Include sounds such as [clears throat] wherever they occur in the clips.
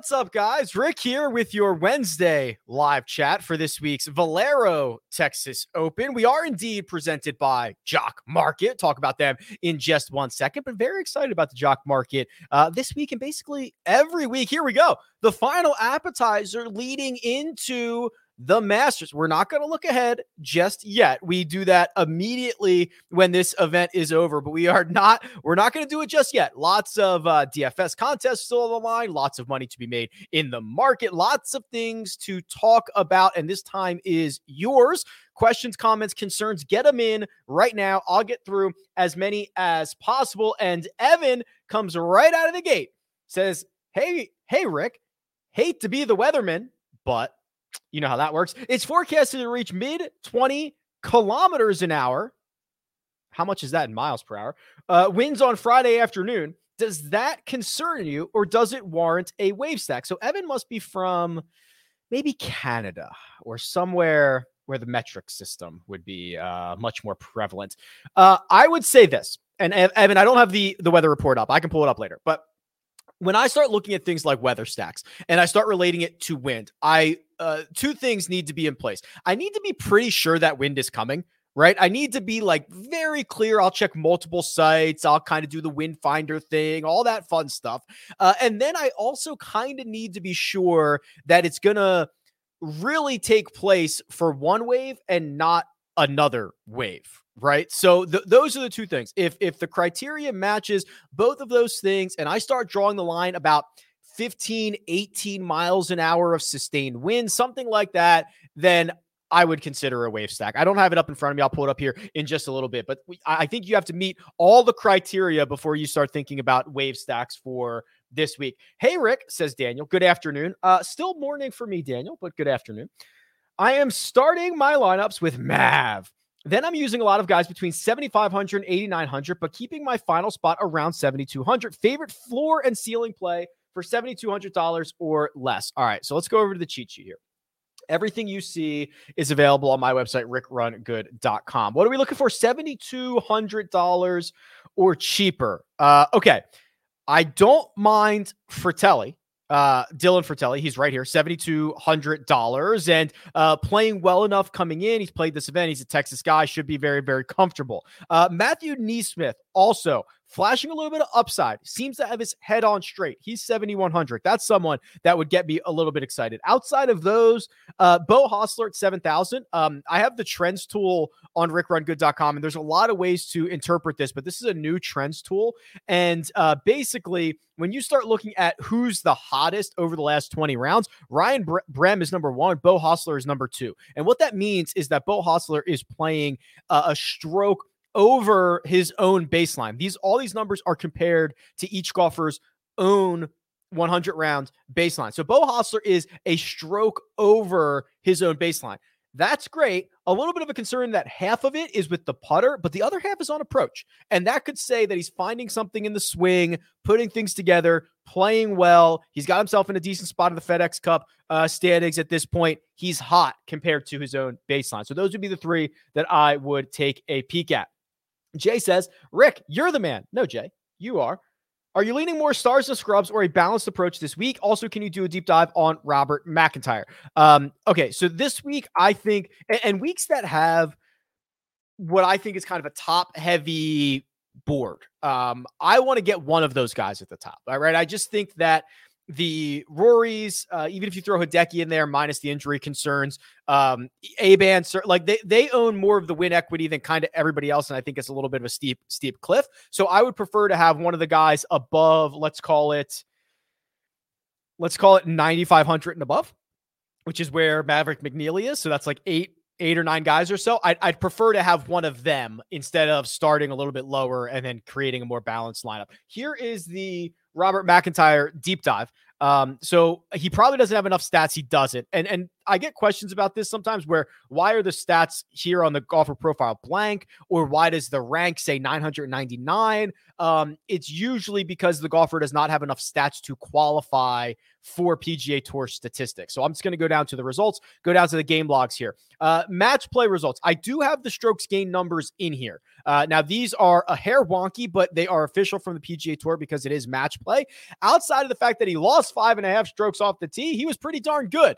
What's up, guys? Rick here with your Wednesday live chat for this week's Valero Texas Open. We are indeed presented by Jock Market. Talk about them in just one second, but very excited about the Jock Market uh, this week and basically every week. Here we go. The final appetizer leading into the Masters. We're not going to look ahead just yet. We do that immediately when this event is over, but we are not, we're not going to do it just yet. Lots of uh, DFS contests still on the line, lots of money to be made in the market, lots of things to talk about. And this time is yours. Questions, comments, concerns, get them in right now. I'll get through as many as possible. And Evan comes right out of the gate, says, Hey, hey, Rick, hate to be the weatherman, but you know how that works. It's forecasted to reach mid 20 kilometers an hour. How much is that in miles per hour? Uh, winds on Friday afternoon. Does that concern you or does it warrant a wave stack? So Evan must be from maybe Canada or somewhere where the metric system would be uh, much more prevalent. Uh, I would say this, and Evan, I don't have the the weather report up. I can pull it up later, but when I start looking at things like weather stacks and I start relating it to wind, I uh, two things need to be in place. I need to be pretty sure that wind is coming, right? I need to be like very clear. I'll check multiple sites. I'll kind of do the wind finder thing, all that fun stuff. Uh, and then I also kind of need to be sure that it's gonna really take place for one wave and not another wave right so th- those are the two things if if the criteria matches both of those things and i start drawing the line about 15 18 miles an hour of sustained wind something like that then I would consider a wave stack. I don't have it up in front of me. I'll pull it up here in just a little bit, but we, I think you have to meet all the criteria before you start thinking about wave stacks for this week. Hey, Rick, says Daniel. Good afternoon. Uh, still morning for me, Daniel, but good afternoon. I am starting my lineups with Mav. Then I'm using a lot of guys between 7,500 and 8,900, but keeping my final spot around 7,200. Favorite floor and ceiling play for $7,200 or less. All right, so let's go over to the cheat sheet here. Everything you see is available on my website, rickrungood.com. What are we looking for? $7,200 or cheaper. Uh, okay. I don't mind Frittelli uh, Dylan Frittelli. He's right here, $7,200 and uh, playing well enough coming in. He's played this event. He's a Texas guy, should be very, very comfortable. Uh, Matthew NeSmith also flashing a little bit of upside. Seems to have his head on straight. He's 7,100. That's someone that would get me a little bit excited. Outside of those, uh, Beau Hossler at 7,000. Um, I have the trends tool on rickrungood.com, and there's a lot of ways to interpret this, but this is a new trends tool. And uh, basically, when you start looking at who's the hottest over the last 20 rounds, Ryan Bre- Brehm is number one, Beau Hossler is number two. And what that means is that Beau Hossler is playing uh, a stroke over his own baseline. These all these numbers are compared to each golfer's own 100 round baseline. So Beau Hossler is a stroke over his own baseline. That's great. A little bit of a concern that half of it is with the putter, but the other half is on approach. And that could say that he's finding something in the swing, putting things together, playing well. He's got himself in a decent spot in the FedEx Cup uh, standings at this point. He's hot compared to his own baseline. So those would be the three that I would take a peek at. Jay says, Rick, you're the man. No, Jay, you are. Are you leaning more stars and scrubs or a balanced approach this week? Also, can you do a deep dive on Robert McIntyre? Um, okay, so this week, I think, and, and weeks that have what I think is kind of a top heavy board, um, I want to get one of those guys at the top. All right. I just think that the Rorys, uh, even if you throw Hideki in there, minus the injury concerns, um, A-Band, like they, they own more of the win equity than kind of everybody else. And I think it's a little bit of a steep, steep cliff. So I would prefer to have one of the guys above, let's call it, let's call it 9,500 and above, which is where Maverick McNealy is. So that's like eight, eight or nine guys or so. I'd, I'd prefer to have one of them instead of starting a little bit lower and then creating a more balanced lineup. Here is the Robert McIntyre deep dive. Um, so he probably doesn't have enough stats. He doesn't, and and I get questions about this sometimes where why are the stats here on the golfer profile blank or why does the rank say 999? Um, it's usually because the golfer does not have enough stats to qualify for PGA Tour statistics. So I'm just going to go down to the results, go down to the game logs here. Uh, match play results. I do have the strokes gain numbers in here. Uh, now, these are a hair wonky, but they are official from the PGA Tour because it is match play. Outside of the fact that he lost five and a half strokes off the tee, he was pretty darn good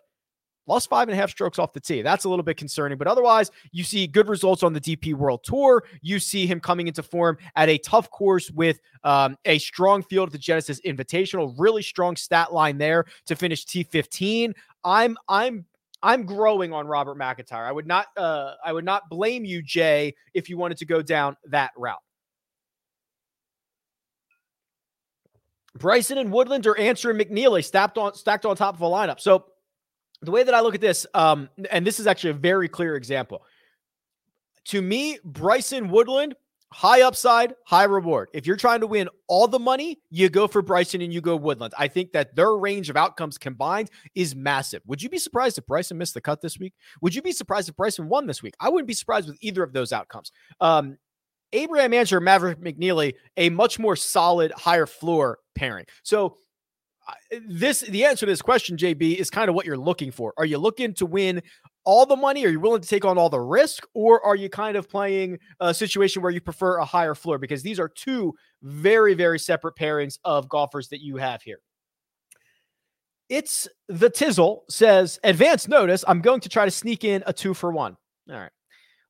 lost five and a half strokes off the tee. That's a little bit concerning, but otherwise, you see good results on the DP World Tour. You see him coming into form at a tough course with um, a strong field at the Genesis Invitational. Really strong stat line there to finish T15. I'm I'm I'm growing on Robert McIntyre. I would not uh, I would not blame you, Jay, if you wanted to go down that route. Bryson and Woodland are answering McNealy stacked on stacked on top of a lineup. So the way that I look at this, um, and this is actually a very clear example. To me, Bryson Woodland, high upside, high reward. If you're trying to win all the money, you go for Bryson and you go Woodland. I think that their range of outcomes combined is massive. Would you be surprised if Bryson missed the cut this week? Would you be surprised if Bryson won this week? I wouldn't be surprised with either of those outcomes. Um, Abraham Ancer, Maverick McNealy, a much more solid, higher floor pairing. So this the answer to this question, JB, is kind of what you're looking for. Are you looking to win all the money? Are you willing to take on all the risk, or are you kind of playing a situation where you prefer a higher floor? Because these are two very, very separate pairings of golfers that you have here. It's the Tizzle says, advance notice. I'm going to try to sneak in a two for one. All right.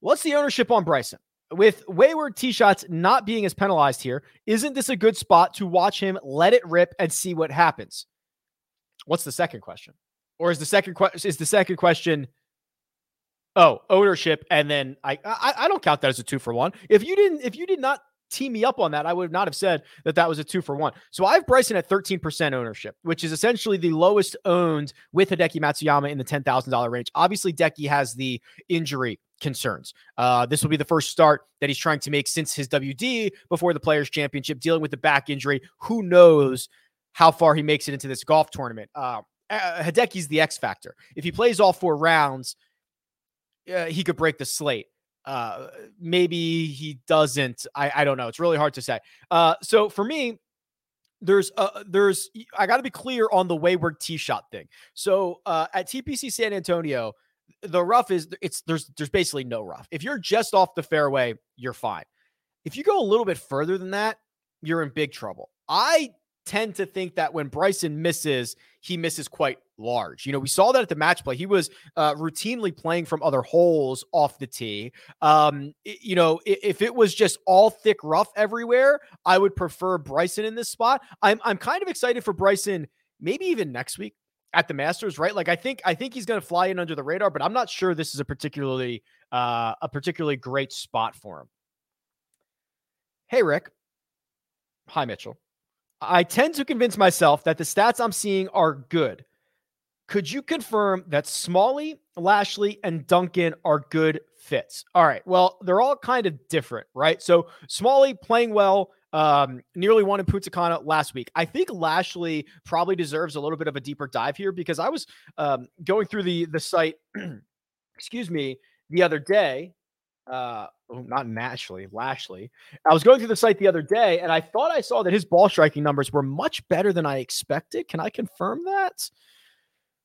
What's the ownership on Bryson? With wayward tee shots not being as penalized here, isn't this a good spot to watch him let it rip and see what happens? What's the second question? Or is the second question is the second question oh ownership and then I, I I don't count that as a two for one. If you didn't if you did not tee me up on that, I would not have said that that was a two for one. So I have Bryson at 13% ownership, which is essentially the lowest owned with Hideki Matsuyama in the $10,000 range. Obviously, Decky has the injury concerns. Uh, this will be the first start that he's trying to make since his WD before the Players Championship, dealing with the back injury. Who knows how far he makes it into this golf tournament? Uh, uh Hideki's the X factor. If he plays all four rounds, uh, he could break the slate. Uh, maybe he doesn't. I, I don't know. It's really hard to say. Uh, so for me, there's uh there's I got to be clear on the wayward tee shot thing. So uh, at TPC San Antonio, the rough is it's there's there's basically no rough. If you're just off the fairway, you're fine. If you go a little bit further than that, you're in big trouble. I tend to think that when Bryson misses, he misses quite large. You know, we saw that at the match play. He was uh, routinely playing from other holes off the tee. Um, it, you know, if, if it was just all thick rough everywhere, I would prefer Bryson in this spot. I'm I'm kind of excited for Bryson, maybe even next week at the Masters, right? Like I think I think he's going to fly in under the radar, but I'm not sure this is a particularly uh, a particularly great spot for him. Hey Rick, hi Mitchell. I tend to convince myself that the stats I'm seeing are good. Could you confirm that Smalley, Lashley, and Duncan are good fits? All right. Well, they're all kind of different, right? So Smalley playing well, um, nearly won in Punta last week. I think Lashley probably deserves a little bit of a deeper dive here because I was um, going through the the site, [clears throat] excuse me, the other day. Uh, oh, not Lashley, Lashley. I was going through the site the other day, and I thought I saw that his ball striking numbers were much better than I expected. Can I confirm that?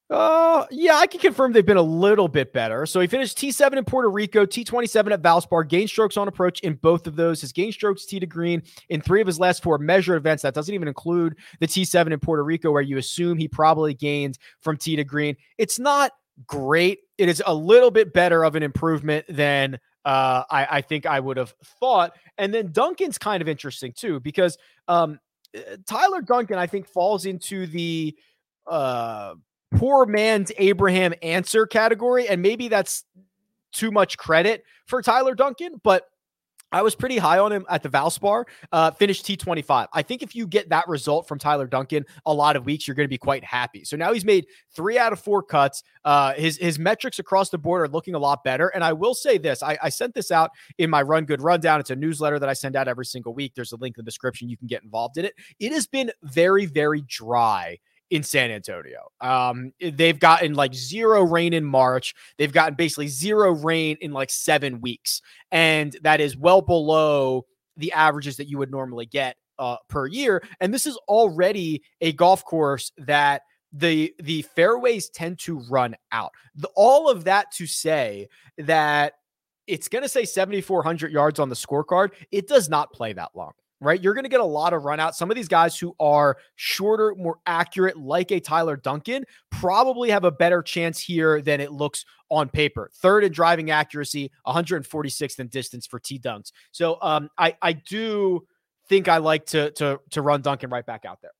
Uh, yeah, I can confirm they've been a little bit better. So he finished T7 in Puerto Rico, T27 at Valspar, gain strokes on approach in both of those. His gain strokes T to green in three of his last four measured events. That doesn't even include the T7 in Puerto Rico, where you assume he probably gained from T to green. It's not great. It is a little bit better of an improvement than uh, I, I think I would have thought. And then Duncan's kind of interesting too, because um, uh, Tyler Duncan, I think, falls into the uh poor man's Abraham Ancer category. And maybe that's too much credit for Tyler Duncan, but I was pretty high on him at the Valspar, uh, finished T25. I think if you get that result from Tyler Duncan a lot of weeks, you're going to be quite happy. So now he's made three out of four cuts. Uh, his, his metrics across the board are looking a lot better. And I will say this I, I sent this out in my Run Good Rundown. It's a newsletter that I send out every single week. There's a link in the description. You can get involved in it. It has been very, very dry in San Antonio. Um, they've gotten like zero rain in March. They've gotten basically zero rain in like seven weeks. And that is well below the averages that you would normally get uh, per year. And this is already a golf course that the the fairways tend to run out. The, all of that to say that it's going to say 7400 yards on the scorecard. It does not play that long right? You're going to get a lot of run out. Some of these guys who are shorter, more accurate, like a Tyler Duncan, probably have a better chance here than it looks on paper. Third in driving accuracy, 146th in distance for T Dunks. So um, I I do think I like to to to run Duncan right back out there.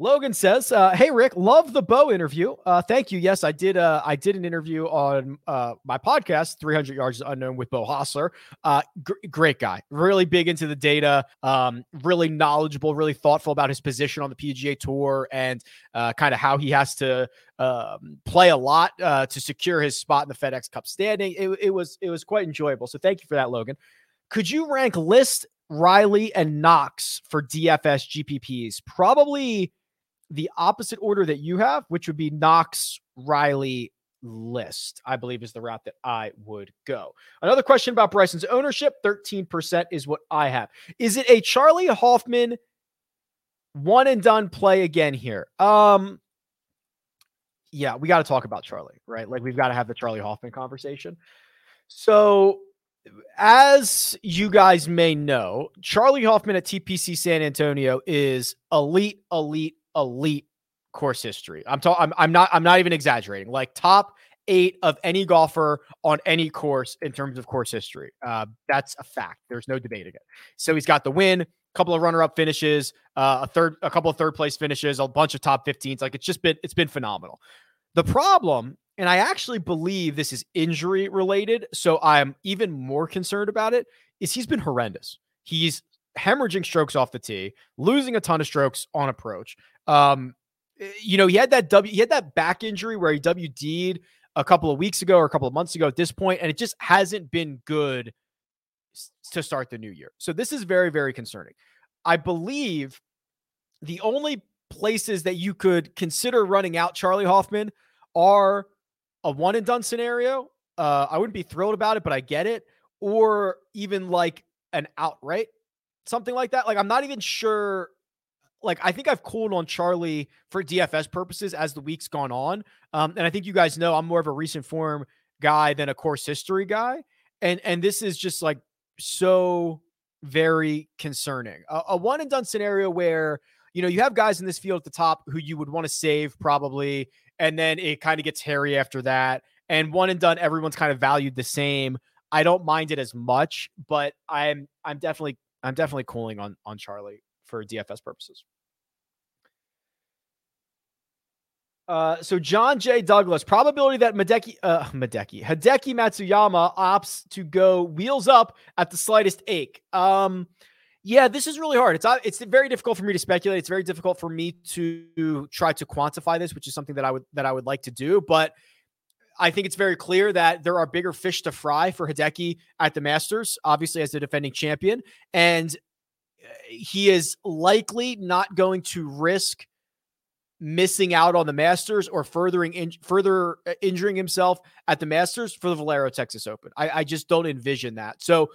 Logan says, uh, "Hey Rick, love the Beau interview. Uh, thank you. Yes, I did. Uh, I did an interview on uh, my podcast, 300 Yards Unknown, with Beau Hossler. Uh, gr- great guy, really big into the data, um, really knowledgeable, really thoughtful about his position on the PGA Tour and uh, kind of how he has to um, play a lot to secure his spot in the FedEx Cup standing. It, it was it was quite enjoyable. So thank you for that, Logan. Could you rank List, Riley, and Knox for DFS GPPs? Probably." The opposite order that you have, which would be Knox, Riley, list, I believe is the route that I would go. Another question about Bryson's ownership 13% is what I have. Is it a Charley Hoffman one and done play again here? Um, yeah, we got to talk about Charley, right? Like we've got to have the Charley Hoffman conversation. So, as you guys may know, Charley Hoffman at TPC San Antonio is elite, elite, elite course history. I'm talking. I'm, I'm not. I'm not even exaggerating. Like top eight of any golfer on any course in terms of course history. Uh, that's a fact. There's no debating it. So he's got the win, a couple of runner-up finishes, uh, a third, a couple of third place finishes, a bunch of top 15s. Like it's just been, it's been phenomenal. The problem, and I actually believe this is injury related, so I'm even more concerned about it. Is he's been horrendous. He's hemorrhaging strokes off the tee, losing a ton of strokes on approach. Um, you know, he had that W, he had that back injury where he WD'd a couple of weeks ago or a couple of months ago at this point, and it just hasn't been good to start the new year. So this is very, very concerning. I believe the only places that you could consider running out Charley Hoffman are a one and done scenario. Uh, I wouldn't be thrilled about it, but I get it. Or even like an outright something like that. Like I'm not even sure. Like I think I've cooled on Charley for DFS purposes as the week's gone on. Um, and I think you guys know I'm more of a recent form guy than a course history guy. And and this is just like so very concerning. A, a one and done scenario where you know you have guys in this field at the top who you would want to save probably, and then it kind of gets hairy after that. And one and done, everyone's kind of valued the same. I don't mind it as much, but I'm I'm definitely I'm definitely cooling on on Charley for DFS purposes. Uh, so John J. Douglas, probability that Madeki, uh, Madeki, Hideki Matsuyama opts to go wheels up at the slightest ache. Um, yeah, this is really hard. It's uh, it's very difficult for me to speculate. It's very difficult for me to try to quantify this, which is something that I would that I would like to do. But I think it's very clear that there are bigger fish to fry for Hideki at the Masters, obviously as the defending champion, and he is likely not going to risk missing out on the Masters or furthering in, further uh, injuring himself at the Masters for the Valero Texas Open. I, I just don't envision that. So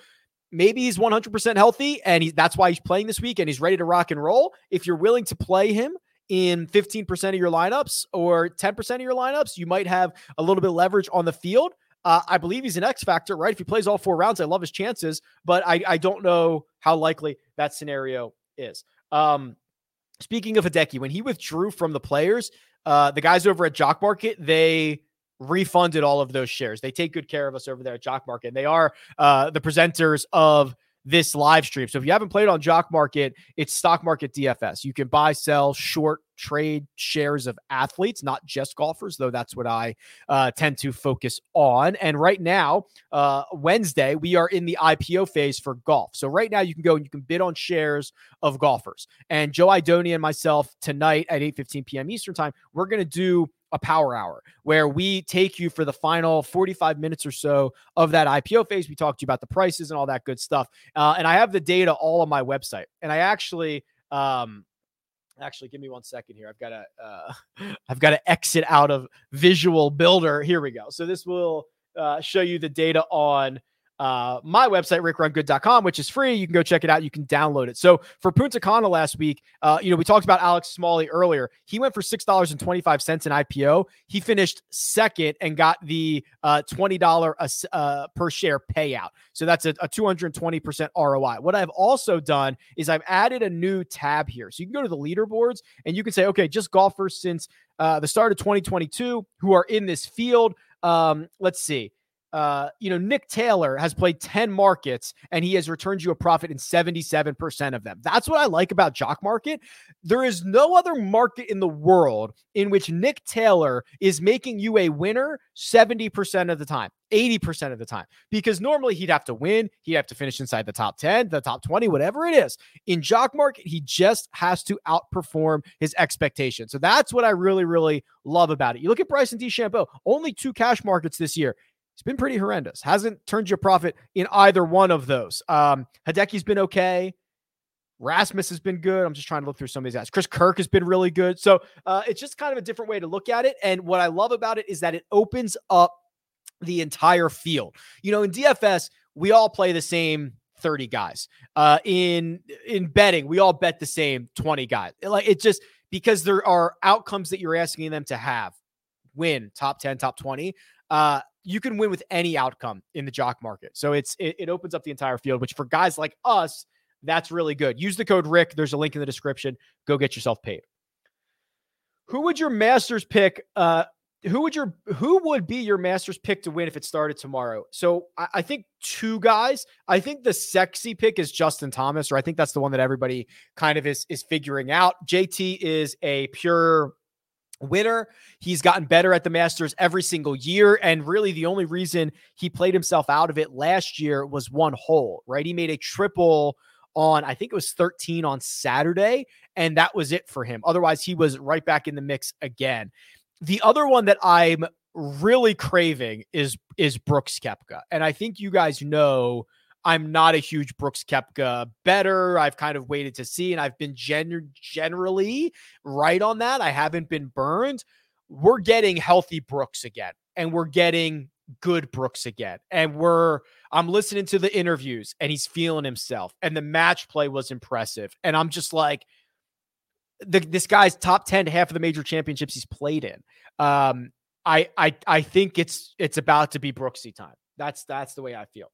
maybe he's 100% healthy and he, that's why he's playing this week and he's ready to rock and roll. If you're willing to play him in 15% of your lineups or 10% of your lineups, you might have a little bit of leverage on the field. Uh, I believe he's an X factor, right? If he plays all four rounds, I love his chances, but I, I don't know how likely that scenario is. Um, speaking of Hideki, when he withdrew from the players, uh, the guys over at Jock Market, they refunded all of those shares. They take good care of us over there at Jock Market. And they are uh, the presenters of this live stream. So if you haven't played on Jock Market, it's Stock Market DFS. You can buy, sell, short, trade shares of athletes, not just golfers, though that's what I uh, tend to focus on. And right now, uh, Wednesday, we are in the IPO phase for golf. So right now, you can go and you can bid on shares of golfers. And Joe Idoni and myself tonight at 8:15 p.m. Eastern time, we're going to do a power hour where we take you for the final 45 minutes or so of that IPO phase. We talk to you about the prices and all that good stuff. Uh, and I have the data all on my website. And I actually, um, Actually, give me one second here. I've got to uh, [laughs] I've got to exit out of Visual Builder. Here we go. So this will uh, show you the data on uh, my website, rickrungood.com, which is free. You can go check it out. You can download it. So for Punta Cana last week, uh, you know, we talked about Alex Smalley earlier. He went for $6.25 in IPO. He finished second and got the uh, $20 uh, per share payout. So that's a, a 220% ROI. What I've also done is I've added a new tab here. So you can go to the leaderboards and you can say, okay, just golfers since uh, the start of 2022 who are in this field. Um, let's see uh, you know, Nick Taylor has played 10 markets and he has returned you a profit in 77% of them. That's what I like about Jock Market. There is no other market in the world in which Nick Taylor is making you a winner 70% of the time, 80% of the time, because normally he'd have to win. He'd have to finish inside the top 10, the top 20, whatever it is. In Jock Market, he just has to outperform his expectations. So that's what I really, really love about it. You look at Bryson DeChambeau, only two cash markets this year he's been pretty horrendous. Hasn't turned you a profit in either one of those. Um, Hideki's been okay. Rasmus has been good. I'm just trying to look through some of these guys. Chris Kirk has been really good. So uh, it's just kind of a different way to look at it. And what I love about it is that it opens up the entire field. You know, in DFS, we all play the same 30 guys. Uh, in in betting, we all bet the same 20 guys. Like it just because there are outcomes that you're asking them to have. Win top 10, top 20. Uh, you can win with any outcome in the jock market. So it's it, it, opens up the entire field, which for guys like us, that's really good. Use the code Rick. There's a link in the description. Go get yourself paid. Who would your masters pick? Uh, who would your who would be your masters pick to win if it started tomorrow? So I, I think two guys. I think the sexy pick is Justin Thomas, or I think that's the one that everybody kind of is is figuring out. JT is a pure winner. He's gotten better at the Masters every single year. And really, the only reason he played himself out of it last year was one hole, right? He made a triple on, I think it was 13 on Saturday, and that was it for him. Otherwise, he was right back in the mix again. The other one that I'm really craving is is Brooks Koepka. And I think you guys know I'm not a huge Brooks Koepka bettor. I've kind of waited to see, and I've been gen- generally right on that. I haven't been burned. We're getting healthy Brooks again, and we're getting good Brooks again. And we're, I'm listening to the interviews, and he's feeling himself, and the match play was impressive. And I'm just like, the, this guy's top 10 half of the major championships he's played in. Um, I, I, I think it's, it's about to be Brooksy time. That's, that's the way I feel.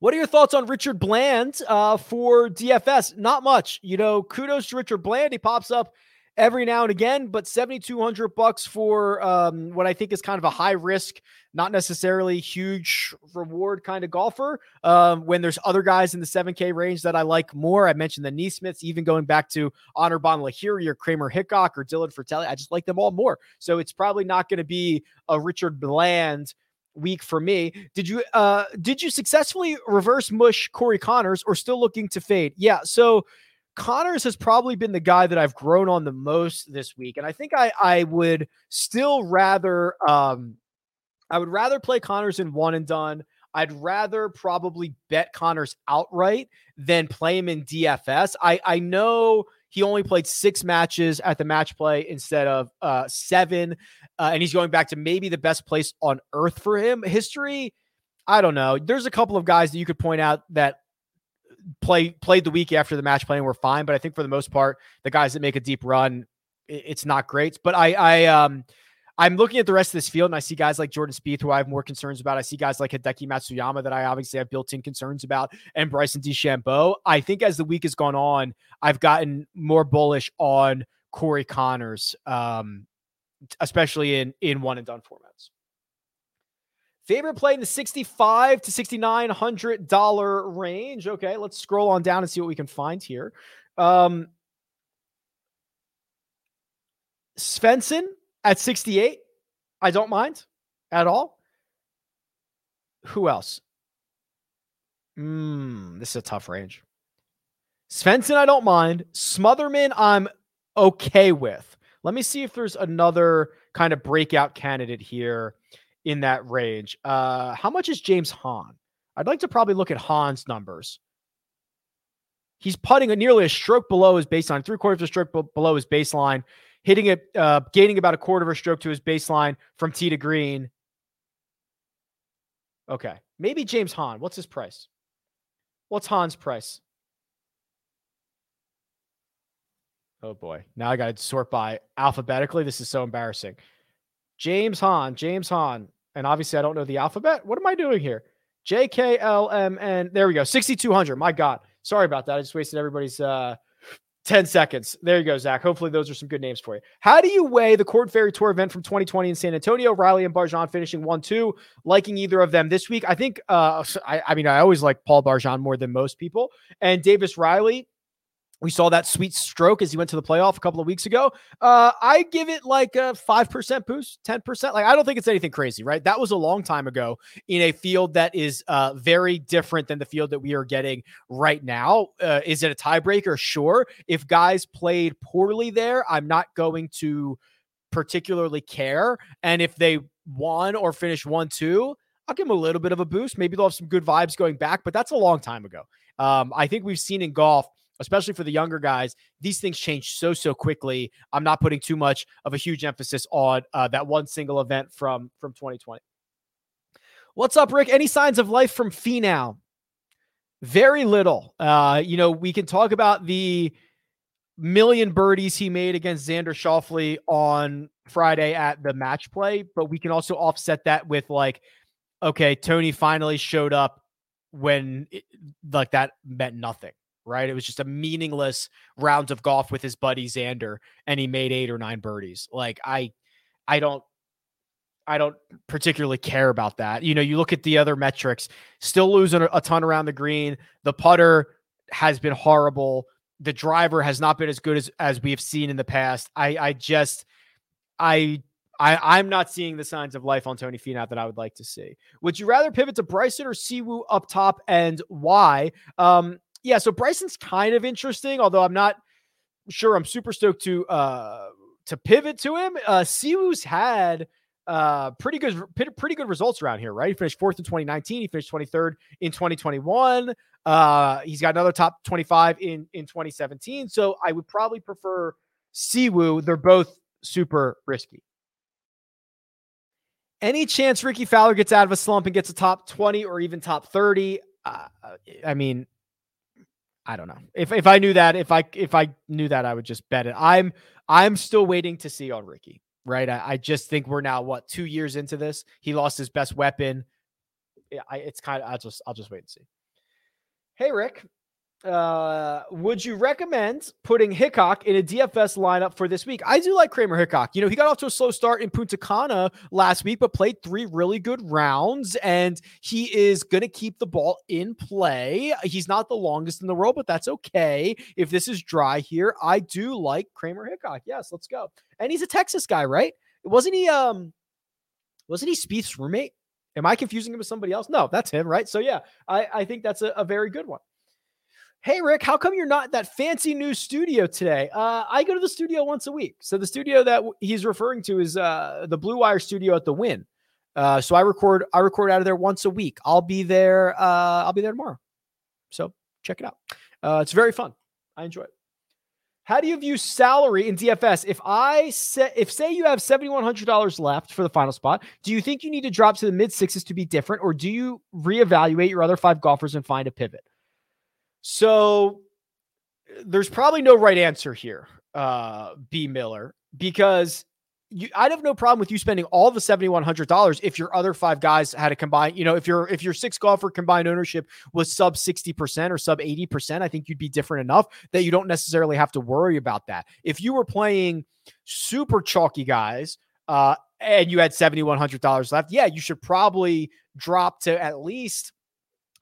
What are your thoughts on Richard Bland uh, for DFS? Not much. You know, kudos to Richard Bland. He pops up every now and again, but 7200 bucks for um, what I think is kind of a high risk, not necessarily huge reward kind of golfer. Um, when there's other guys in the 7K range that I like more, I mentioned the NeSmiths, even going back to Anirban Lahiri or Kramer Hickok or Dylan Frittelli. I just like them all more. So it's probably not going to be a Richard Bland week for me. Did you uh did you successfully reverse mush Corey Conners or still looking to fade? Yeah, so Conners has probably been the guy that I've grown on the most this week. And I think I I would still rather um I would rather play Conners in one and done. I'd rather probably bet Conners outright than play him in DFS. I I know he only played six matches at the match play instead of uh, seven, uh, and he's going back to maybe the best place on earth for him. History, I don't know. There's a couple of guys that you could point out that play played the week after the match play and were fine, but I think for the most part, the guys that make a deep run, it's not great. But I I um I'm looking at the rest of this field and I see guys like Jordan Spieth who I have more concerns about. I see guys like Hideki Matsuyama that I obviously have built-in concerns about, and Bryson DeChambeau. I think as the week has gone on, I've gotten more bullish on Corey Conners, um, especially in in one and done formats. Favorite play in the 65 to 6900 dollar range. Okay, let's scroll on down and see what we can find here. Um, Svensson at 68, I don't mind at all. Who else? Hmm, this is a tough range. Svensson, I don't mind. Smotherman, I'm okay with. Let me see if there's another kind of breakout candidate here in that range. Uh, how much is James Hahn? I'd like to probably look at Hahn's numbers. He's putting a nearly a stroke below his baseline, three quarters of a stroke below his baseline, hitting it, uh, gaining about a quarter of a stroke to his baseline from tee to green. Okay. Maybe James Hahn. What's his price? What's Hahn's price? Oh boy. Now I got to sort by alphabetically. This is so embarrassing. James Hahn, James Hahn. And obviously, I don't know the alphabet. What am I doing here? J K L M N. There we go. 6,200. My God. Sorry about that. I just wasted everybody's uh, 10 seconds. There you go, Zach. Hopefully, those are some good names for you. How do you weigh the Korn Ferry Tour event from 2020 in San Antonio? Riley and Barjon finishing 1 2, liking either of them this week. I think, uh, I, I mean, I always like Paul Barjon more than most people. And Davis Riley, we saw that sweet stroke as he went to the playoff a couple of weeks ago. Uh, I give it like a 5% boost, 10%. Like, I don't think it's anything crazy, right? That was a long time ago in a field that is uh, very different than the field that we are getting right now. Uh, is it a tiebreaker? Sure. If guys played poorly there, I'm not going to particularly care. And if they won or finished 1 2, I'll give them a little bit of a boost. Maybe they'll have some good vibes going back, but that's a long time ago. Um, I think we've seen in golf especially for the younger guys, these things change so so quickly. I'm not putting too much of a huge emphasis on uh, that one single event from from 2020. What's up, Rick? Any signs of life from Finau? Very little. Uh, you know, we can talk about the million birdies he made against Xander Schauffele on Friday at the match play, but we can also offset that with like, okay, Tony finally showed up when it, like that meant nothing right? It was just a meaningless round of golf with his buddy Xander, and he made eight or nine birdies. Like I, I don't, I don't particularly care about that. You know, you look at the other metrics, still losing a ton around the green. The putter has been horrible. The driver has not been as good as as we have seen in the past. I, I just, I I, I'm not seeing the signs of life on Tony Finau that I would like to see. Would you rather pivot to Bryson or Siwoo up top, and why? Um, yeah, so Bryson's kind of interesting, although I'm not sure I'm super stoked to uh to pivot to him. Uh Siwoo's had uh pretty good pretty good results around here, right? He finished fourth in 2019, he finished 23rd in 2021. Uh he's got another top 25 in in 2017. So I would probably prefer Siwoo. They're both super risky. Any chance Rickie Fowler gets out of a slump and gets a top 20 or even top 30? Uh, I mean, I don't know. If if I knew that, if I if I knew that, I would just bet it. I'm I'm still waiting to see on Rickie. Right. I, I just think we're now what two years into this. He lost his best weapon. I, it's kind of I'll just I'll just wait and see. Hey Rick, uh, would you recommend putting Hickok in a DFS lineup for this week? I do like Kramer Hickok. You know, he got off to a slow start in Punta Cana last week, but played three really good rounds, and he is going to keep the ball in play. He's not the longest in the world, but that's okay. If this is dry here, I do like Kramer Hickok. Yes, let's go. And he's a Texas guy, right? Wasn't he? Um, wasn't he Spieth's roommate? Am I confusing him with somebody else? No, that's him, right? So yeah, I, I think that's a, a very good one. Hey, Rick, how come you're not that fancy new studio today? Uh, I go to the studio once a week. So the studio that he's referring to is uh, the Blue Wire studio at the Wynn. Uh, so I record I record out of there once a week. I'll be there. Uh, I'll be there tomorrow. So check it out. Uh, it's very fun. I enjoy it. How do you view salary in DFS? If I say if say you have seventy one hundred dollars left for the final spot, do you think you need to drop to the mid sixes to be different, or do you reevaluate your other five golfers and find a pivot? So there's probably no right answer here, uh, B. Miller, because you, I'd have no problem with you spending all the seventy one hundred dollars if your other five guys had a combined. You know, if your if your six golfer combined ownership was sub sixty percent or sub eighty percent, I think you'd be different enough that you don't necessarily have to worry about that. If you were playing super chalky guys, uh, and you had seventy one hundred dollars left, yeah, you should probably drop to at least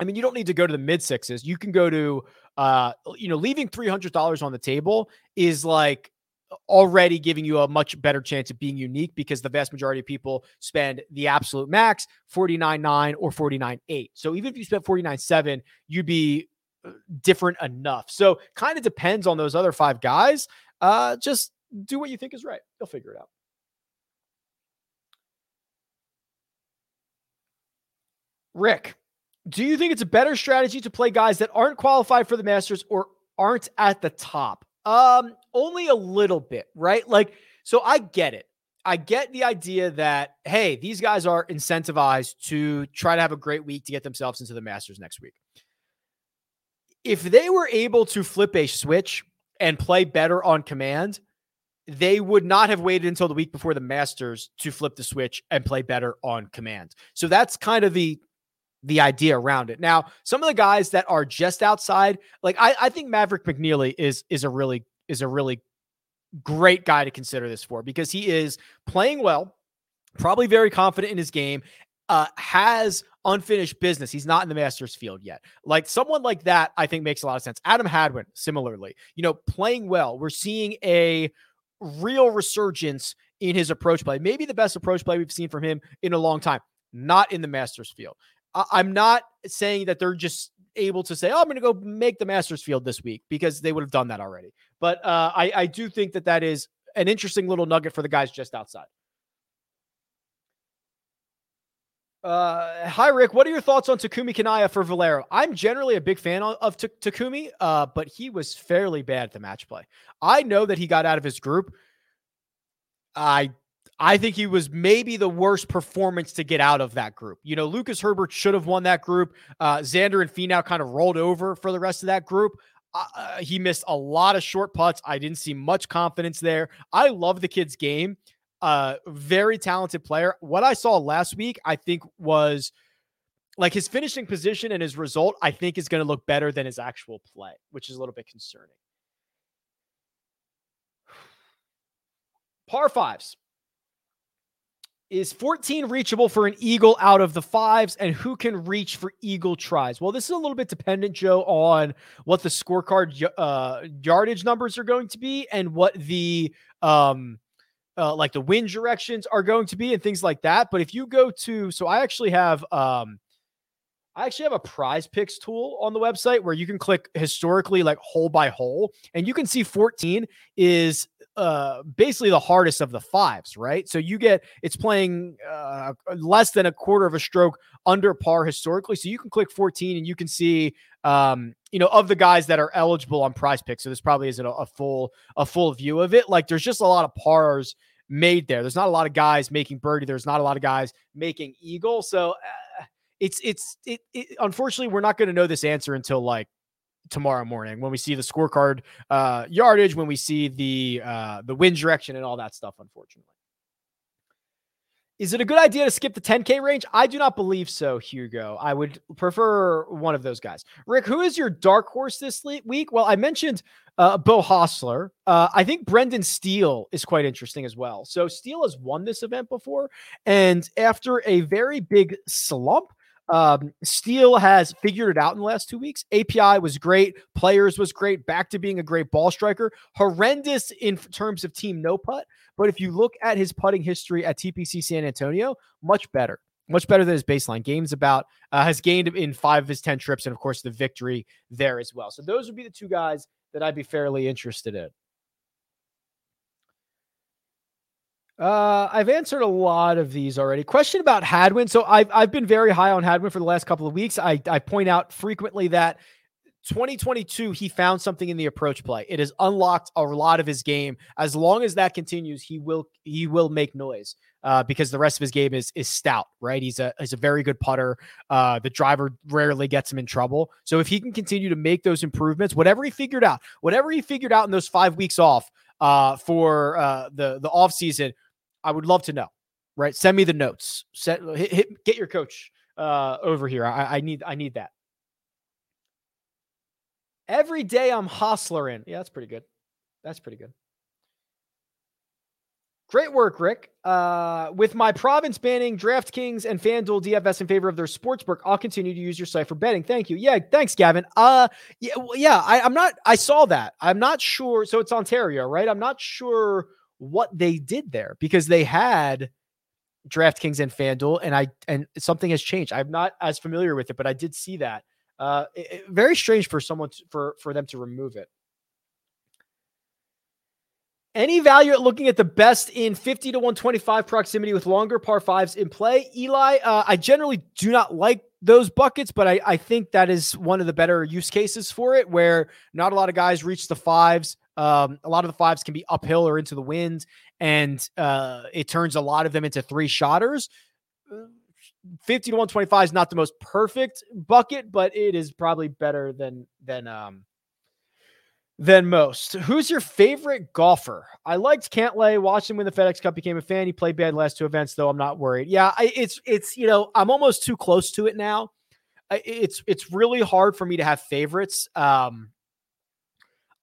I mean, you don't need to go to the mid sixes. You can go to, uh, you know, leaving three hundred dollars on the table is like already giving you a much better chance of being unique because the vast majority of people spend the absolute max 49.9 or 49.8. So even if you spent 49.7, you'd be uh, different enough. So kind of depends on those other five guys. Uh, just do what you think is right. They'll figure it out. Rick, do you think it's a better strategy to play guys that aren't qualified for the Masters or aren't at the top. Um, only a little bit, right? Like, so I get it. I get the idea that, hey, these guys are incentivized to try to have a great week to get themselves into the Masters next week. If they were able to flip a switch and play better on command, they would not have waited until the week before the Masters to flip the switch and play better on command. So that's kind of the the idea around it. Now, some of the guys that are just outside, like I, I think Maverick McNealy is is a really is a really great guy to consider this for because he is playing well, probably very confident in his game, uh, has unfinished business. He's not in the Masters field yet. Like someone like that, I think makes a lot of sense. Adam Hadwin, similarly, you know, playing well. We're seeing a real resurgence in his approach play. Maybe the best approach play we've seen from him in a long time. Not in the Masters field. I- am not saying that they're just able to say, "Oh, I'm going to go make the Masters field this week," because they would have done that already. But uh, I, I do think that that is an interesting little nugget for the guys just outside. Uh, hi, Rick. What are your thoughts on Takumi Kanaya for Valero? I'm generally a big fan of T- Takumi, uh, but he was fairly bad at the match play. I know that he got out of his group. I I think he was maybe the worst performance to get out of that group. You know, Lucas Herbert should have won that group. Uh, Xander and Finau kind of rolled over for the rest of that group. Uh, uh, he missed a lot of short putts. I didn't see much confidence there. I love the kid's game. Uh, very talented player. What I saw last week, I think, was like his finishing position and his result, I think, is going to look better than his actual play, which is a little bit concerning. [sighs] Par fives. Is 14 reachable for an eagle out of the fives? And who can reach for eagle tries? Well, this is a little bit dependent, Joe, on what the scorecard uh, yardage numbers are going to be and what the um, uh, like the wind directions are going to be and things like that. But if you go to, so I actually have um, I actually have a PrizePicks tool on the website where you can click historically like hole by hole and you can see 14 is uh basically the hardest of the fives, right? So you get it's playing uh less than a quarter of a stroke under par historically. So you can click 14 and you can see um you know of the guys that are eligible on PrizePicks. So this probably isn't a, a full a full view of it. Like there's just a lot of pars made there. There's not a lot of guys making birdie. There's not a lot of guys making eagle. So uh, it's it's it, it unfortunately we're not going to know this answer until like tomorrow morning when we see the scorecard uh yardage when we see the uh the wind direction and all that stuff unfortunately is it a good idea to skip the 10K range? I do not believe so, Hugo. I would prefer one of those guys. Rick, who is your dark horse this week? Well, I mentioned uh, Beau Hossler. Uh, I think Brendan Steele is quite interesting as well. So Steele has won this event before, and after a very big slump, um, Steele has figured it out in the last two weeks. API was great. Players was great. Back to being a great ball striker. Horrendous in terms of team no putt. But if you look at his putting history at TPC San Antonio, much better. Much better than his baseline games about uh, has gained in five of his 10 trips, and of course, the victory there as well. So, those would be the two guys that I'd be fairly interested in. Uh, I've answered a lot of these already. Question about Hadwin. So I've I've been very high on Hadwin for the last couple of weeks. I I point out frequently that 2022 he found something in the approach play. It has unlocked a lot of his game. As long as that continues, he will he will make noise. Uh, because the rest of his game is is stout, right? He's a he's a very good putter. Uh, the driver rarely gets him in trouble. So if he can continue to make those improvements, whatever he figured out, whatever he figured out in those five weeks off uh, for uh, the the off season, I would love to know. Right, send me the notes. Set, hit, hit, get your coach uh, over here. I, I need I need that. Every day I'm hostlering. Yeah, that's pretty good. That's pretty good. Great work, Rick. Uh, with my province banning DraftKings and FanDuel DFS in favor of their sportsbook, I'll continue to use your site for betting. Thank you. Yeah, thanks, Gavin. Uh, yeah, well, yeah. I, I'm not. I saw that. I'm not sure. So it's Ontario, right? I'm not sure what they did there because they had DraftKings and FanDuel, and I and something has changed. I'm not as familiar with it, but I did see that. Uh, it, very strange for someone for for them to remove it. Any value at looking at the best in 50 to 125 proximity with longer par fives in play? Eli, uh, I generally do not like those buckets, but I, I think that is one of the better use cases for it where not a lot of guys reach the fives. Um, a lot of the fives can be uphill or into the wind, and uh, it turns a lot of them into three shotters. 50 to 125 is not the most perfect bucket, but it is probably better than than um than most. Who's your favorite golfer? I liked Cantlay. Watched him win the FedEx Cup. Became a fan. He played bad last two events, though. I'm not worried. Yeah, I, it's it's you know I'm almost too close to it now. It's it's really hard for me to have favorites. Um,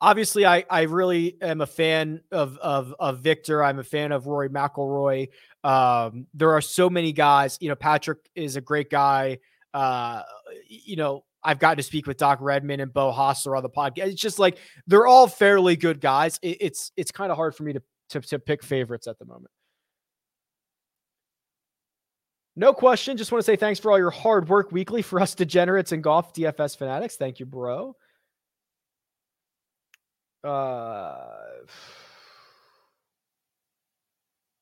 obviously, I I really am a fan of of of Viktor. I'm a fan of Rory McIlroy. Um, there are so many guys. You know, Patrick is a great guy. Uh, you know, I've gotten to speak with Doc Redman and Beau Hossler on the podcast. It's just like they're all fairly good guys. It, it's it's kind of hard for me to, to to pick favorites at the moment. No question. Just want to say thanks for all your hard work weekly for us degenerates and golf DFS fanatics. Thank you, bro. Uh,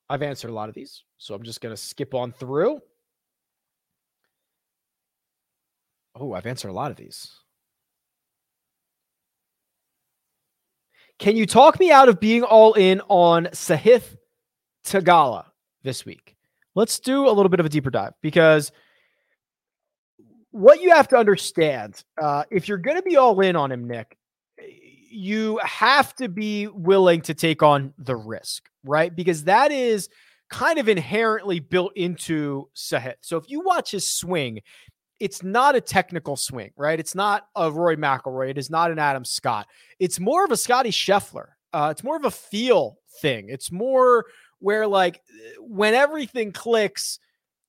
I've answered a lot of these, so I'm just going to skip on through. Oh, I've answered a lot of these. Can you talk me out of being all in on Sahith Theegala this week? Let's do a little bit of a deeper dive because what you have to understand, uh, if you're going to be all in on him, Nick, you have to be willing to take on the risk, right? Because that is kind of inherently built into Sahith. So if you watch his swing, it's not a technical swing, right? It's not a Roy McIlroy. It is not an Adam Scott. It's more of a Scotty Scheffler. Uh, it's more of a feel thing. It's more where like when everything clicks,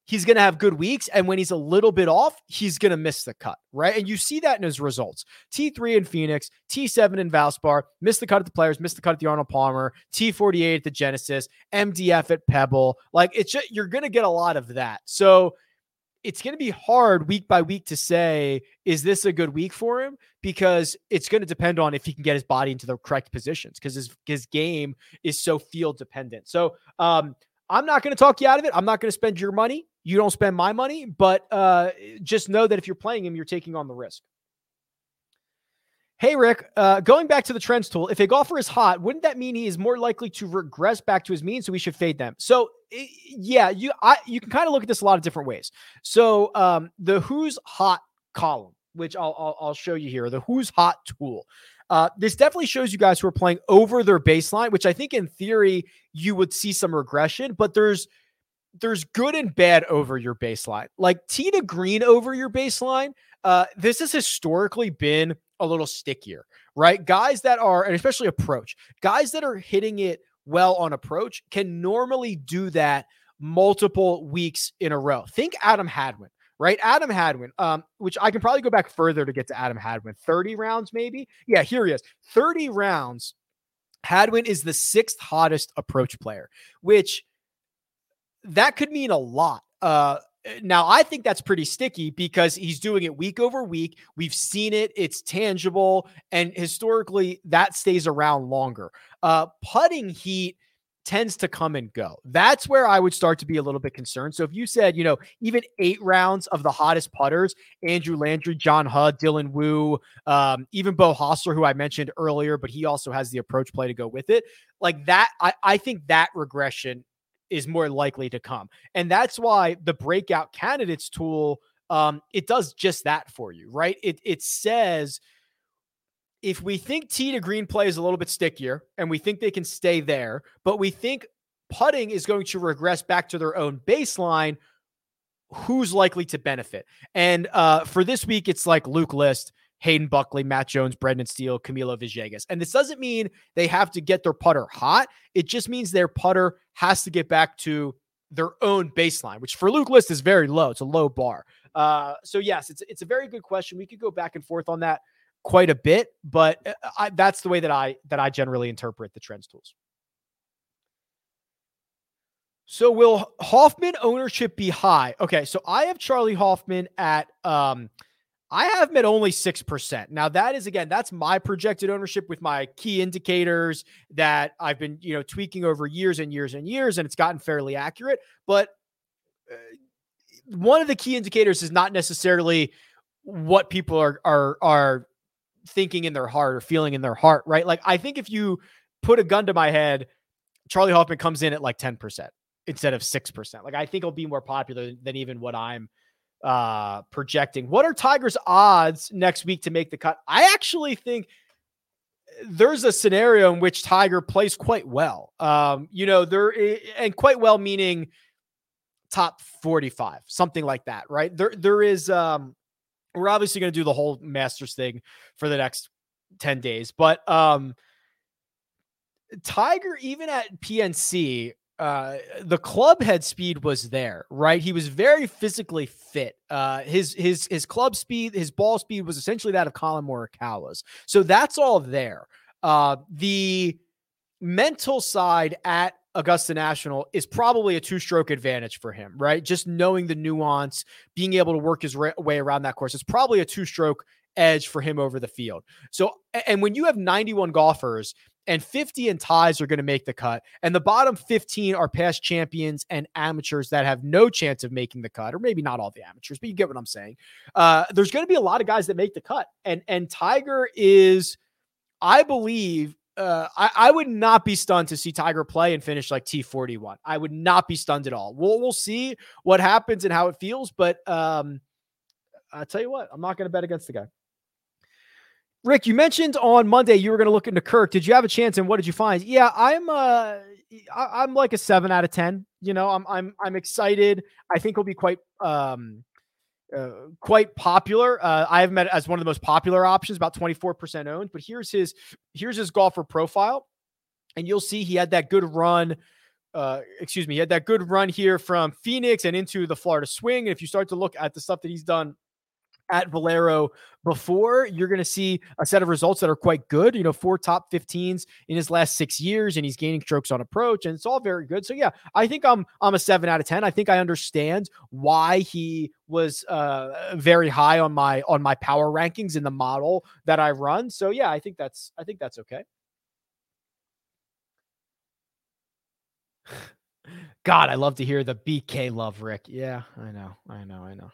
he's going to have good weeks. And when he's a little bit off, he's going to miss the cut, right? And you see that in his results. T3 in Phoenix, T7 in Valspar, missed the cut at the Players, missed the cut at the Arnold Palmer, T48 at the Genesis, MDF at Pebble. Like it's just, you're going to get a lot of that. So it's going to be hard week by week to say, is this a good week for him? Because it's going to depend on if he can get his body into the correct positions because his, his game is so field dependent. So um, I'm not going to talk you out of it. I'm not going to spend your money. You don't spend my money, but uh, just know that if you're playing him, you're taking on the risk. Hey, Rick, uh, going back to the trends tool, if a golfer is hot, wouldn't that mean he is more likely to regress back to his mean? So we should fade them. So, yeah, you I, you can kind of look at this a lot of different ways. So, um, the who's hot column, which I'll, I'll, I'll show you here, the who's hot tool. Uh, this definitely shows you guys who are playing over their baseline, which I think in theory you would see some regression, but there's there's good and bad over your baseline. Like to green over your baseline, uh, this has historically been a little stickier, right? Guys that are, and especially approach, guys that are hitting it well on approach can normally do that multiple weeks in a row. Think Adam Hadwin, right? Adam Hadwin, um, which I can probably go back further to get to Adam Hadwin. 30 rounds, maybe? Yeah, here he is. 30 rounds. Hadwin is the sixth hottest approach player, which that could mean a lot. Uh, now I think that's pretty sticky because he's doing it week over week. We've seen it; it's tangible, and historically that stays around longer. Uh, putting heat tends to come and go. That's where I would start to be a little bit concerned. So if you said, you know, even eight rounds of the hottest putters, Andrew Landry, John Huh, Dylan Wu, um, even Beau Hossler, who I mentioned earlier, but he also has the approach play to go with it. Like that, I, I think that regression is more likely to come. And that's why the breakout candidates tool um, it does just that for you, right? It it says if we think tee to green play is a little bit stickier and we think they can stay there, but we think putting is going to regress back to their own baseline, who's likely to benefit? And uh, for this week, it's like Luke List, Hayden Buckley, Matt Jones, Brendan Steele, Camilo Villegas. And this doesn't mean they have to get their putter hot. It just means their putter has to get back to their own baseline, which for Luke List is very low. It's a low bar. Uh, so yes, it's it's a very good question. We could go back and forth on that quite a bit, but uh, I, that's the way that I that I generally interpret the trends tools. So will Hoffman ownership be high? Okay, so I have Charley Hoffman at um I have him at only 6%. Now, that is again, that's my projected ownership with my key indicators that I've been, you know, tweaking over years and years and years, and it's gotten fairly accurate. But uh, one of the key indicators is not necessarily what people are are are thinking in their heart or feeling in their heart, right? Like I think if you put a gun to my head, Charley Hoffman comes in at like 10% instead of 6%. Like I think it'll be more popular than even what I'm uh projecting. What are Tiger's odds next week to make the cut? I actually think there's a scenario in which Tiger plays quite well. Um, you know, there and quite well meaning top 45, something like that, right? There there is um we're obviously going to do the whole Masters thing for the next 10 days, but um Tiger even at PNC uh the club head speed was there right he was very physically fit uh his his his club speed his ball speed was essentially that of Collin Morikawa's so that's all there uh the mental side at Augusta National is probably a two stroke advantage for him, right? Just knowing the nuance, being able to work his way around that course is probably a two stroke edge for him over the field. So, and when you have 91 golfers and 50 and ties are going to make the cut, and the bottom 15 are past champions and amateurs that have no chance of making the cut, or maybe not all the amateurs, but you get what I'm saying. Uh, there's going to be a lot of guys that make the cut, and and Tiger is, I believe, uh, I, I, would not be stunned to see Tiger play and finish like T41. I would not be stunned at all. We'll we'll see what happens and how it feels, but um, I tell you what, I'm not going to bet against the guy. Rick, you mentioned on Monday you were going to look into Kirk. Did you have a chance, and what did you find? Yeah, I'm uh, I, am like a seven out of ten. You know, I'm I'm I'm excited. I think he'll be quite um uh, quite popular. Uh, I have met as one of the most popular options, about 24% owned. But here's his here's his golfer profile, and you'll see he had that good run. Uh, excuse me, he had that good run here from Phoenix and into the Florida swing. And if you start to look at the stuff that he's done at Valero before, you're going to see a set of results that are quite good. You know, four top 15s in his last six years, and he's gaining strokes on approach, and it's all very good. So yeah, I think I'm I'm a seven out of ten. I think I understand why he was uh, very high on my on my power rankings in the model that I run. So yeah, I think that's I think that's okay. [sighs] God, I love to hear the BK love, Rick. Yeah, I know, I know, I know.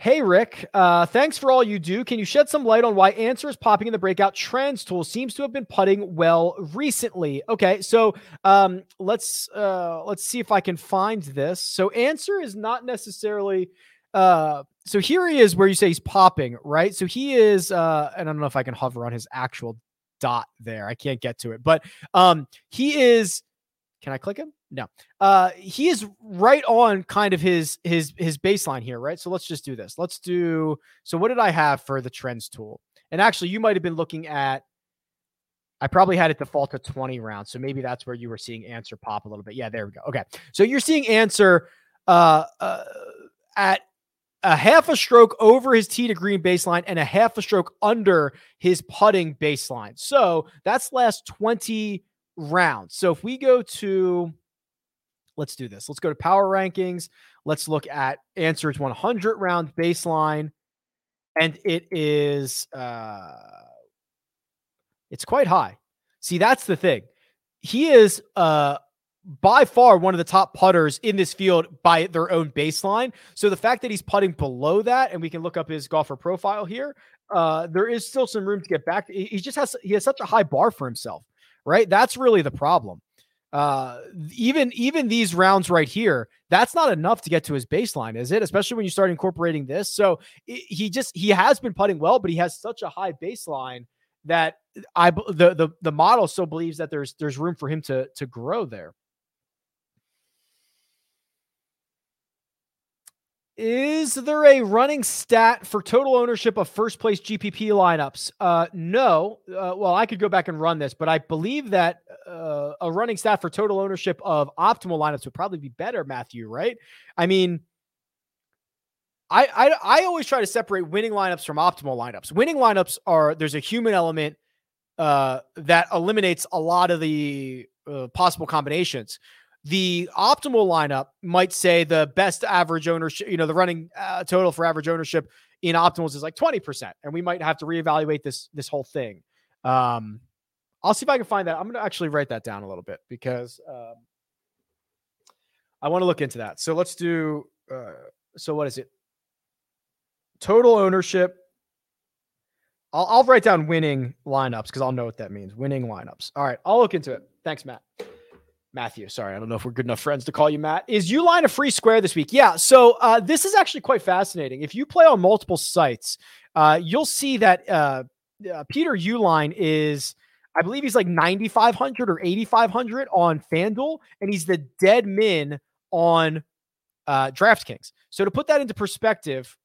Hey, Rick. Uh, thanks for all you do. Can you shed some light on why Ancer is popping in the breakout trends tool? Seems to have been putting well recently. Okay, so um, let's uh, let's see if I can find this. So Ancer is not necessarily. Uh, so here he is, where you say he's popping, right? So he is, uh, and I don't know if I can hover on his actual dot there. I can't get to it, but um, he is. Can I click him? No. Uh he is right on kind of his his his baseline here, right? So let's just do this. Let's do so what did I have for the trends tool? And actually you might have been looking at I probably had it default to 20 rounds. So maybe that's where you were seeing Ancer pop a little bit. Yeah, there we go. Okay. So you're seeing Ancer uh, uh at a half a stroke over his tee to green baseline and a half a stroke under his putting baseline. So that's last 20 rounds. So if we go to Let's do this. Let's go to power rankings. Let's look at Ancer's 100 round baseline. And it is, uh, it's quite high. See, that's the thing. He is, uh, by far one of the top putters in this field by their own baseline. So the fact that he's putting below that, and we can look up his golfer profile here, uh, there is still some room to get back. He just has he has such a high bar for himself, right? That's really the problem. Uh even even these rounds right here that's not enough to get to his baseline is it? Especially when you start incorporating this. So he just he has been putting well but he has such a high baseline that i the the, the model still believes that there's there's room for him to to grow there Is there a running stat for total ownership of first place GPP lineups? Uh, no. Uh, well, I could go back and run this, but I believe that uh, a running stat for total ownership of optimal lineups would probably be better, Matthew, right? I mean, I, I, I always try to separate winning lineups from optimal lineups. Winning lineups are there's a human element uh, that eliminates a lot of the uh, possible combinations the optimal lineup might say the best average ownership, you know, the running uh, total for average ownership in optimals is like 20%. And we might have to reevaluate this this whole thing. Um, I'll see if I can find that. I'm going to actually write that down a little bit because um, I want to look into that. So let's do. Uh, so what is it? Total ownership. I'll, I'll write down winning lineups because I'll know what that means. Winning lineups. All right, I'll look into it. Thanks, Matt. Matthew, sorry, I don't know if we're good enough friends to call you Matt. Is Uihlein a free square this week? Yeah. So uh, this is actually quite fascinating. If you play on multiple sites, uh, you'll see that uh, uh Peter Uihlein is, I believe he's like 9,500 or 8,500 on FanDuel, and he's the dead min on uh, DraftKings. So to put that into perspective,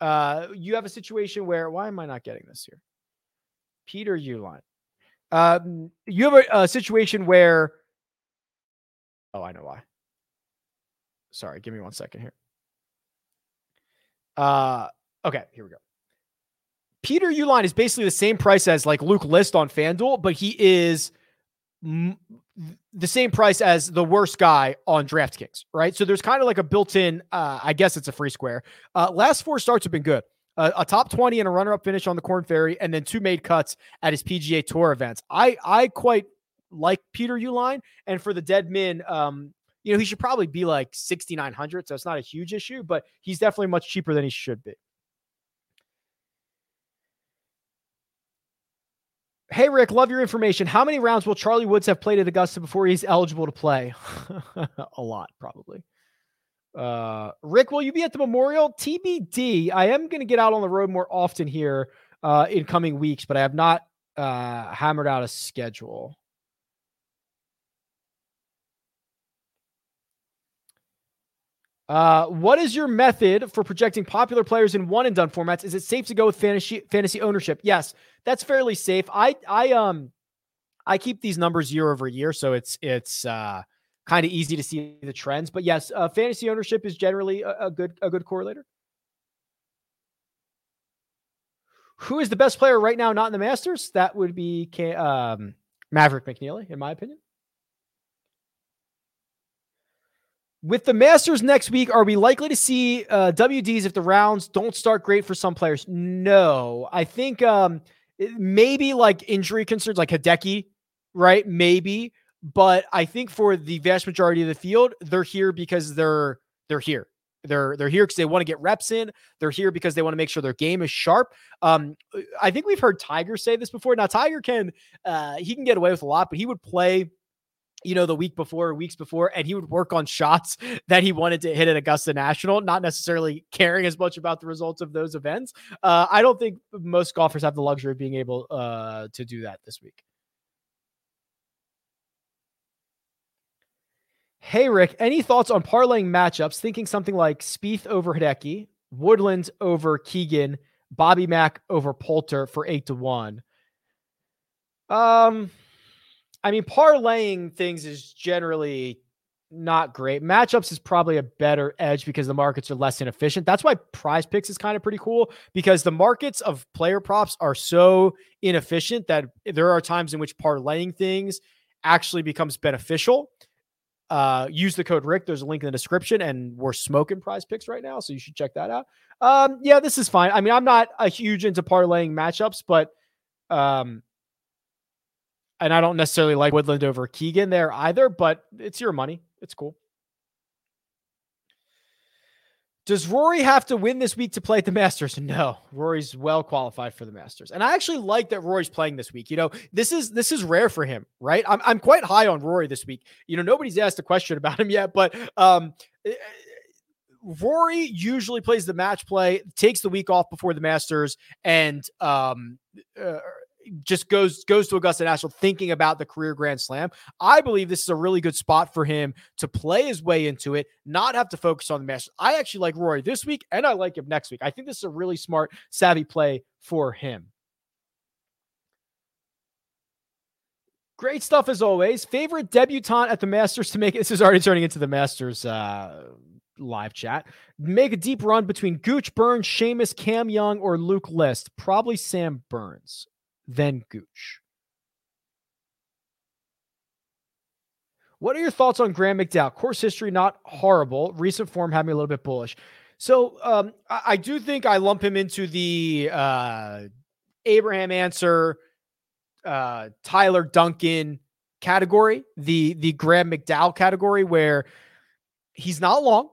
uh, you have a situation where why am I not getting this here? Peter Uihlein. Um, you have a, a situation where oh, I know why. Sorry, give me one second here. Uh, okay, here we go. Peter Uihlein is basically the same price as like Luke List on FanDuel, but he is m- the same price as the worst guy on DraftKings, right? So there's kind of like a built-in, uh, I guess it's a free square. Uh, last four starts have been good. Uh, a top 20 and a runner-up finish on the Corn Ferry, and then two made cuts at his PGA Tour events. I I quite like Peter Uihlein, and for the dead men, um, you know, he should probably be like 6,900, so it's not a huge issue, but he's definitely much cheaper than he should be. Hey, Rick, love your information. How many rounds will Charlie Woods have played at Augusta before he's eligible to play? [laughs] a lot, probably. Uh, Rick, will you be at the Memorial? TBD. I am going to get out on the road more often here uh, in coming weeks, but I have not uh, hammered out a schedule. Uh, what is your method for projecting popular players in one and done formats? Is it safe to go with fantasy fantasy ownership? Yes, that's fairly safe. I I um I keep these numbers year over year, so it's it's uh kind of easy to see the trends. But yes, uh, fantasy ownership is generally a, a good a good correlator. Who is the best player right now, not in the Masters? That would be um, Maverick McNealy, in my opinion. With the Masters next week, are we likely to see uh, WDs if the rounds don't start great for some players? No, I think um, maybe like injury concerns, like Hideki, right? Maybe, but I think for the vast majority of the field, they're here because they're they're here. They're they're here because they want to get reps in. They're here because they want to make sure their game is sharp. Um, I think we've heard Tiger say this before. Now Tiger can uh, he can get away with a lot, but he would play you know, the week before, weeks before, and he would work on shots [laughs] that he wanted to hit at Augusta National, not necessarily caring as much about the results of those events. Uh, I don't think most golfers have the luxury of being able uh, to do that this week. Hey, Rick, any thoughts on parlaying matchups? Thinking something like Spieth over Hideki, Woodlands over Keegan, Bobby Mack over Poulter for eight to one. Um, I mean, parlaying things is generally not great. Matchups is probably a better edge because the markets are less inefficient. That's why PrizePicks is kind of pretty cool because the markets of player props are so inefficient that there are times in which parlaying things actually becomes beneficial. Uh, use the code Rick. There's a link in the description, and we're smoking PrizePicks right now, so you should check that out. Um, yeah, this is fine. I mean, I'm not a huge into parlaying matchups, but um, and I don't necessarily like Woodland over Keegan there either, but it's your money. It's cool. Does Rory have to win this week to play at the Masters? No, Rory's well qualified for the Masters, and I actually like that Rory's playing this week. You know, this is this is rare for him, right? I'm I'm quite high on Rory this week. You know, nobody's asked a question about him yet, but um, eh, Rory usually plays the match play, takes the week off before the Masters, and um, uh, just goes goes to Augusta National thinking about the career Grand Slam. I believe this is a really good spot for him to play his way into it, not have to focus on the Masters. I actually like Rory this week, and I like him next week. I think this is a really smart, savvy play for him. Great stuff as always. Favorite debutante at the Masters to make. This is already turning into the Masters uh, live chat. Make a deep run between Gooch, Burns, Seamus, Cam Young, or Luke List. Probably Sam Burns then Gooch. What are your thoughts on Graham McDowell? Course history, not horrible. Recent form had me a little bit bullish. So um, I, I, do think I lump him into the uh, Abraham Ancer, uh, Tyler Duncan category, the the Graham McDowell category, where he's not long,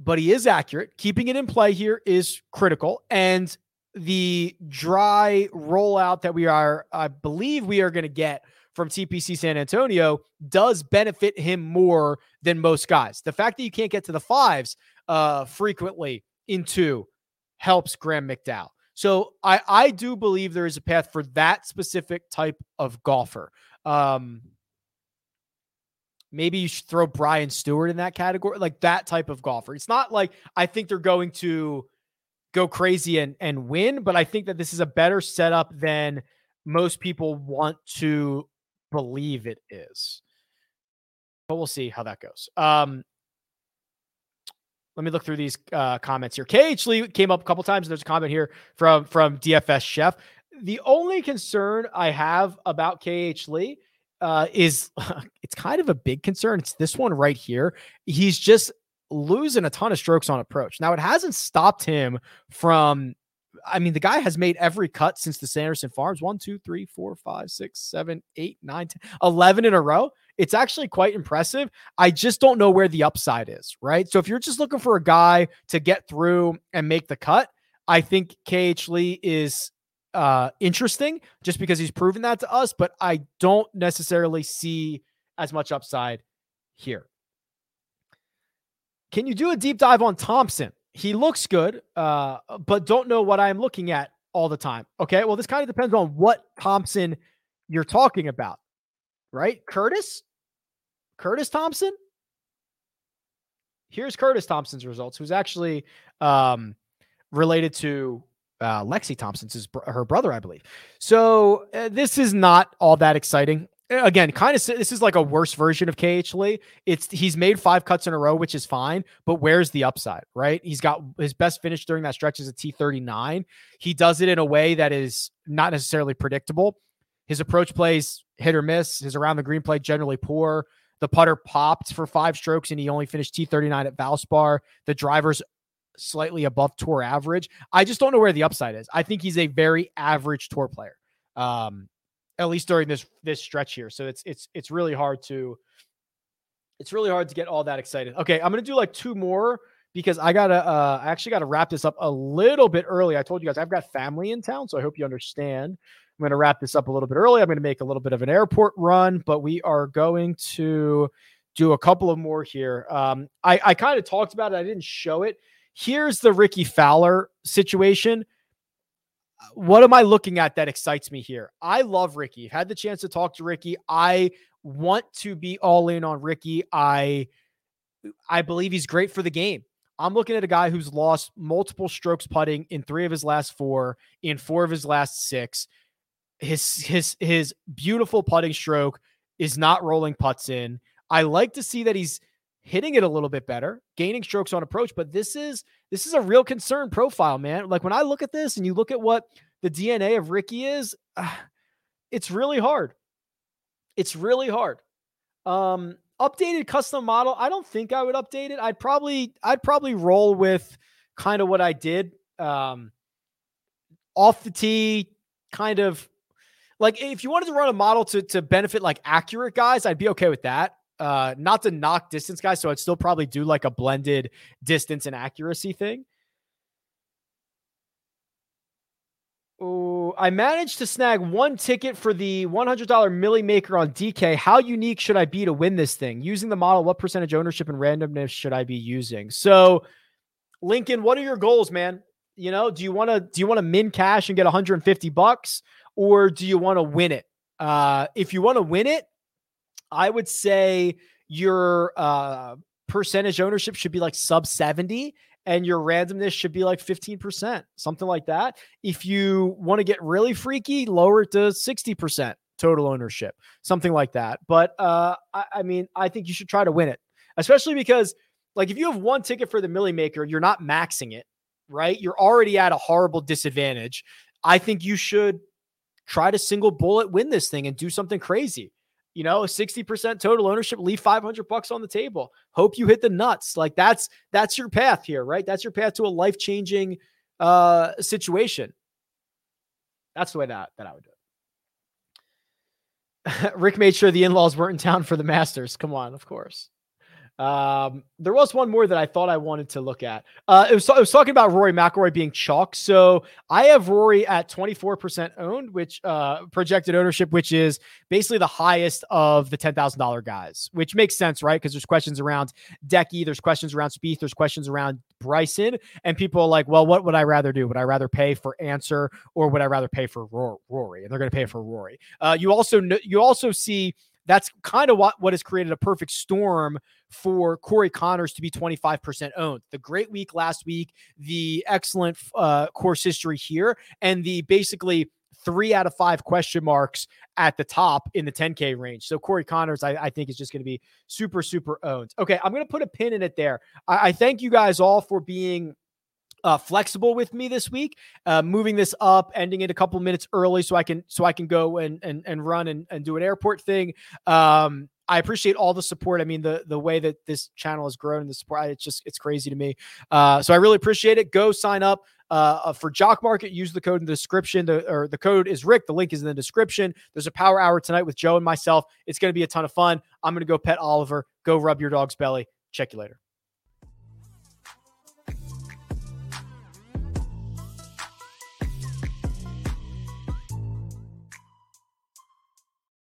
but he is accurate. Keeping it in play here is critical. And the dry rollout that we are, I believe we are going to get from TPC San Antonio does benefit him more than most guys. The fact that you can't get to the fives uh, frequently in two helps Graham McDowell. So I I do believe there is a path for that specific type of golfer. Um, maybe you should throw Brian Stuard in that category, like that type of golfer. It's not like I think they're going to go crazy and and win, but I think that this is a better setup than most people want to believe it is. But we'll see how that goes. Um, let me look through these uh, comments here. KH Lee came up a couple times. There's a comment here from from DFS Chef. The only concern I have about KH Lee uh, is [laughs] it's kind of a big concern. It's this one right here. He's just losing a ton of strokes on approach. Now it hasn't stopped him from I mean, the guy has made every cut since the Sanderson Farms one, two, three, four, five, six, seven, eight, nine, 10, 11 in a row. It's actually quite impressive. I just don't know where the upside is, right? So if you're just looking for a guy to get through and make the cut, I think KH Lee is uh, interesting just because he's proven that to us, but I don't necessarily see as much upside here. Can you do a deep dive on Thompson? he looks good, uh, but don't know what I'm looking at all the time. Okay. Well, this kind of depends on what Thompson you're talking about, right? Curtis? Curtis Thompson? Here's Curtis Thompson's results, who's actually um, related to uh, Lexi Thompson's her brother, I believe. So uh, this is not all that exciting again, kind of this is like a worse version of KH Lee. It's he's made five cuts in a row, which is fine, but where's the upside, right? He's got his best finish during that stretch is a T39. He does it in a way that is not necessarily predictable. His approach plays hit or miss. His around the green play generally poor. The putter popped for five strokes and he only finished T39 at Valspar. The driver's slightly above tour average. I just don't know where the upside is. I think he's a very average tour player. Um, at least during this this stretch here. So it's it's it's really hard to it's really hard to get all that excited. Okay, I'm gonna do like two more because I gotta uh I actually gotta wrap this up a little bit early. I told you guys I've got family in town, so I hope you understand. I'm gonna wrap this up a little bit early. I'm gonna make a little bit of an airport run, but we are going to do a couple of more here. Um, I, I kind of talked about it, I didn't show it. Here's the Rickie Fowler situation what am I looking at that excites me here? I love Rickie. Had the chance to talk to Rickie. I want to be all in on Rickie. I I believe he's great for the game. I'm looking at a guy who's lost multiple strokes putting in 3 of his last 4, in 4 of his last 6. His his his beautiful putting stroke is not rolling putts in. I like to see that he's hitting it a little bit better, gaining strokes on approach, but this is this is a real concern profile, man. Like when I look at this and you look at what the DNA of Rickie is, uh, it's really hard. It's really hard. Um updated custom model, I don't think I would update it. I'd probably I'd probably roll with kind of what I did um off the tee kind of like if you wanted to run a model to to benefit like accurate guys, I'd be okay with that. Uh, not to knock distance guys, so I'd still probably do like a blended distance and accuracy thing. Oh, I managed to snag one ticket for the $100 Millie Maker on DK. How unique should I be to win this thing? Using the model, what percentage ownership and randomness should I be using? So, Lincoln, what are your goals, man? You know, do you want to do you want to min cash and get 150 bucks, or do you want to win it? Uh, if you want to win it, I would say your uh, percentage ownership should be like sub 70 and your randomness should be like 15%, something like that. If you want to get really freaky, lower it to 60% total ownership, something like that. But uh, I, I mean, I think you should try to win it, especially because, like, if you have one ticket for the Millie Maker, you're not maxing it, right? You're already at a horrible disadvantage. I think you should try to single bullet win this thing and do something crazy you know, 60% total ownership, leave 500 bucks on the table. Hope you hit the nuts. Like that's that's your path here, right? That's your path to a life-changing uh situation. That's the way that that I would do it. [laughs] Rick made sure the in-laws weren't in town for the Masters. Come on, of course. Um, there was one more that I thought I wanted to look at. Uh, it was, it was talking about Rory McIlroy being chalk. So I have Rory at 24% owned, which uh, projected ownership, which is basically the highest of the $10,000 guys, which makes sense, right? Because there's questions around Decky, there's questions around Spieth, there's questions around Bryson, and people are like, well, what would I rather do? Would I rather pay for Ancer or would I rather pay for Rory? And they're going to pay for Rory. Uh, you also you also see that's kind of what, what has created a perfect storm for Corey Conners to be 25% owned. The great week last week, the excellent uh, course history here, and the basically three out of five question marks at the top in the 10K range. So Corey Conners, I, I think, is just going to be super, super owned. Okay, I'm going to put a pin in it there. I, I thank you guys all for being uh, flexible with me this week, uh, moving this up, ending it a couple minutes early so I can so I can go and and and run and, and do an airport thing. Um, I appreciate all the support. I mean, the the way that this channel has grown and the support, it's just it's crazy to me. Uh, so I really appreciate it. Go sign up uh, uh, for Jock Market. Use the code in the description. The, or the code is Rick. The link is in the description. There's a power hour tonight with Joe and myself. It's going to be a ton of fun. I'm going to go pet Oliver. Go rub your dog's belly. Check you later.